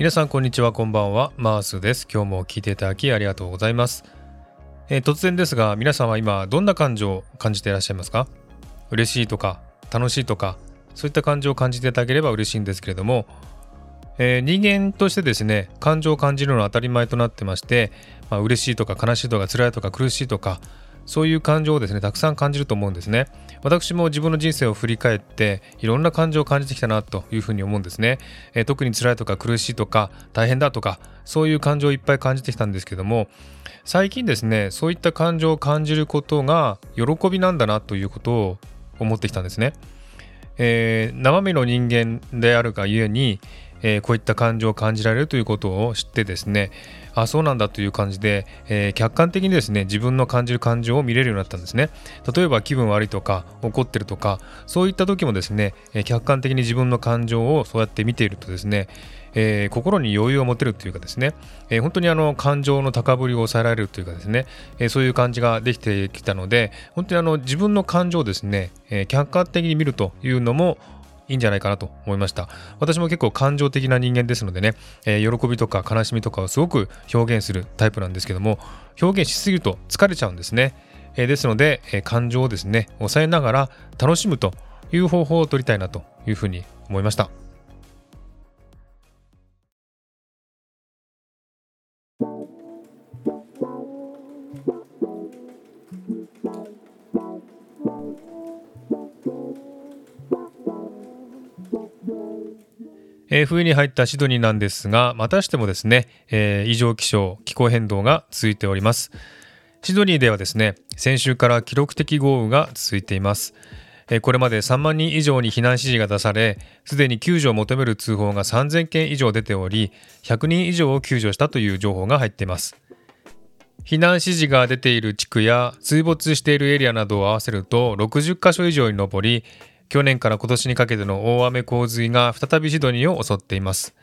皆さんこんにちはこんばんは。マースです。今日も聞いていただきありがとうございます、えー、突然ですが皆さんは今どんな感情を感じていらっしゃいますか？嬉しいとか楽しいとかそういった感情を感じていただければ嬉しいんですけれども、えー、人間としてですね感情を感じるのは当たり前となってまして、まあ、嬉しいとか悲しいとか辛いとか苦しいとかそういう感情をですねたくさん感じると思うんですね。私も自分の人生を振り返っていろんな感情を感じてきたなというふうに思うんですね、えー、特に辛いとか苦しいとか大変だとかそういう感情をいっぱい感じてきたんですけども最近ですねそういった感情を感じることが喜びなんだなということを思ってきたんですね、えー、生身の人間であるがゆえにえー、こういった感情を感じられるということを知ってですねあそうなんだという感じで、えー、客観的にですね自分の感じる感情を見れるようになったんですね。例えば気分悪いとか怒ってるとかそういった時もですね、え、客観的に自分の感情をそうやって見ているとですねえー、心に余裕を持てるというかですね、えー、本当にあの感情の高ぶりを抑えられるというかですね、えー、そういう感じができてきたので本当にあの自分の感情をですね、え客観的に見るというのもいいんじゃないかなと思いました。私も結構感情的な人間ですのでね、えー、喜びとか悲しみとかをすごく表現するタイプなんですけども表現しすぎると疲れちゃうんですね、えー、ですので、え、感情をですね抑えながら楽しむという方法を取りたいなというふうに思いました。えー、冬に入ったシドニーなんですが、またしてもですね、えー、異常気象、気候変動が続いております。シドニーではですね、先週から記録的豪雨が続いています。えー、これまで3万人以上に避難指示が出され、すでに救助を求める通報が3000件以上出ており、100人以上を救助したという情報が入っています。避難指示が出ている地区や水没しているエリアなどを合わせると60カ所以上に上り去年から今年にかけての大雨洪水が再びシドニーを襲っています。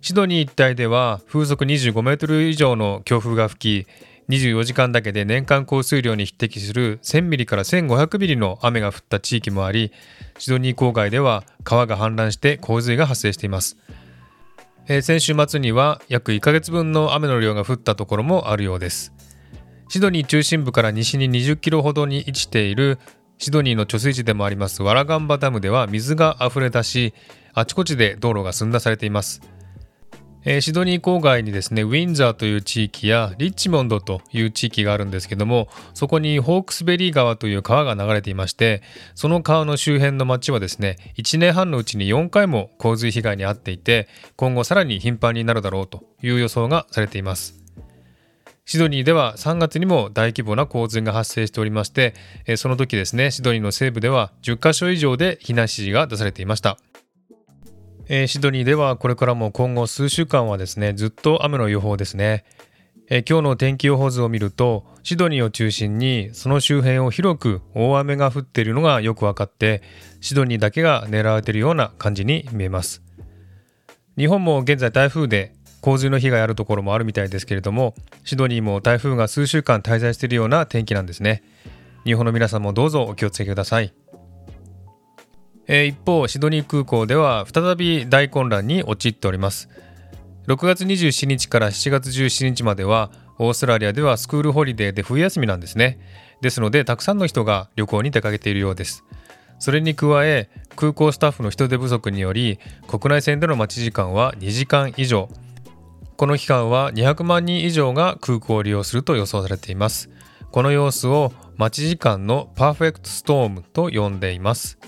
シドニー一帯では風速25メートル以上の強風が吹き24時間だけで年間降水量に匹敵する1000ミリから1500ミリの雨が降った地域もありシドニー郊外では川が氾濫して洪水が発生しています、えー、先週末には約1ヶ月分の雨の量が降ったところもあるようです。シドニー中心部から西に20キロほどに位置しているシドニーの貯水池でもありますワラガンバダムでは水が溢れ出しあちこちで道路が寸断されています、えー、シドニー郊外にですねウィンザーという地域やリッチモンドという地域があるんですけどもそこにホークスベリー川という川が流れていましてその川の周辺の町はですね1年半のうちに4回も洪水被害に遭っていて今後さらに頻繁になるだろうという予想がされています。シドニーでは3月にも大規模な洪水が発生しておりまして、その時ですね、シドニーの西部では10カ所以上で避難指示が出されていました。シドニーではこれからも今後数週間はですね、ずっと雨の予報ですね。今日の天気予報図を見ると、シドニーを中心にその周辺を広く大雨が降っているのがよく分かって、シドニーだけが狙われているような感じに見えます。日本も現在台風で洪水の被害あるところもあるみたいですけれどもシドニーも台風が数週間滞在しているような天気なんですね。日本の皆さんもどうぞお気をつけください、えー、一方シドニー空港では再び大混乱に陥っております。6月27日から7月17日まではオーストラリアではスクールホリデーで冬休みなんですね。ですのでたくさんの人が旅行に出かけているようです。それに加え空港スタッフの人手不足により国内線での待ち時間は2時間以上。この期間は200万人以上が空港を利用すると予想されています。この様子を待ち時間のパーフェクトストームと呼んでいます。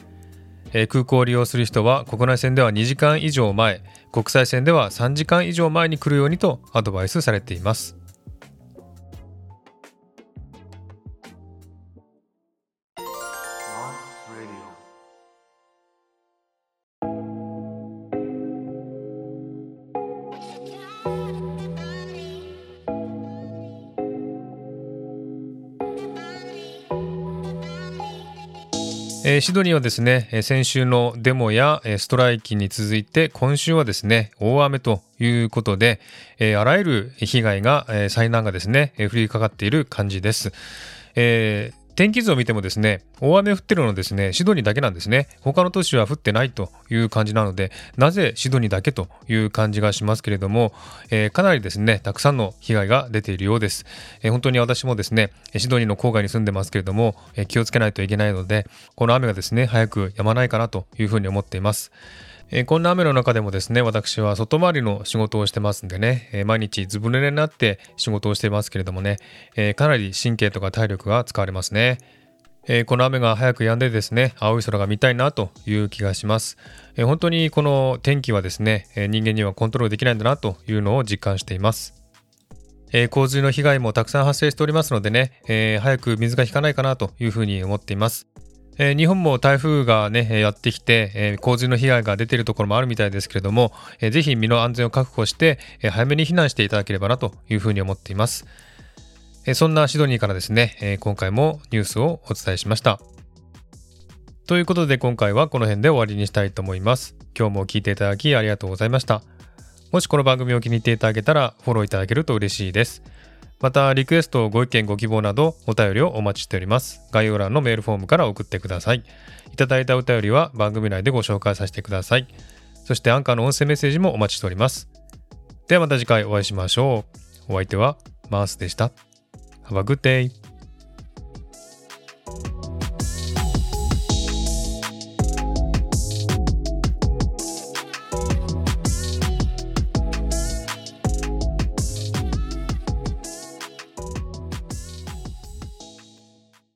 えー、空港を利用する人は国内線では2時間以上前、国際線では3時間以上前に来るようにとアドバイスされています。えー、シドニーはですね、先週のデモやストライキに続いて今週はですね、大雨ということで、えー、あらゆる被害が、えー、災難がですね、降りかかっている感じです。えー天気図を見てもですね、大雨降ってるのはですね、シドニーだけなんですね。他の都市は降ってないという感じなので、なぜシドニーだけという感じがしますけれども、えー、かなりですね、たくさんの被害が出ているようです、えー、本当に私もですね、シドニーの郊外に住んでますけれども、えー、気をつけないといけないので、この雨がですね、早く止まないかなというふうに思っています。えー、こんな雨の中でもですね、私は外回りの仕事をしてますんでね、えー、毎日ずぶ濡れになって仕事をしていますけれどもね、えー、かなり神経とか体力が使われますね。えー、この雨が早く止んでですね、青い空が見たいなという気がします。えー、本当にこの天気はですね、え、人間にはコントロールできないんだなというのを実感しています。え洪水の被害もたくさん発生しておりますのでね、え早く水が引かないかなというふうに思っています。え日本も台風がね、やってきて、え洪水の被害が出ているところもあるみたいですけれども、えー、ぜひ身の安全を確保して、え早めに避難していただければなというふうに思っています。えそんなシドニーからですね、え今回もニュースをお伝えしました。ということで今回はこの辺で終わりにしたいと思います。今日も聞いていただきありがとうございました。もしこの番組を気に入っていただけたらフォローいただけると嬉しいです。またリクエスト、ご意見、ご希望などお便りをお待ちしております。概要欄のメールフォームから送ってください。いただいたお便りは番組内でご紹介させてください。そしてアンカーの音声メッセージもお待ちしております。ではまた次回お会いしましょう。お相手はマースでした。Have a good day.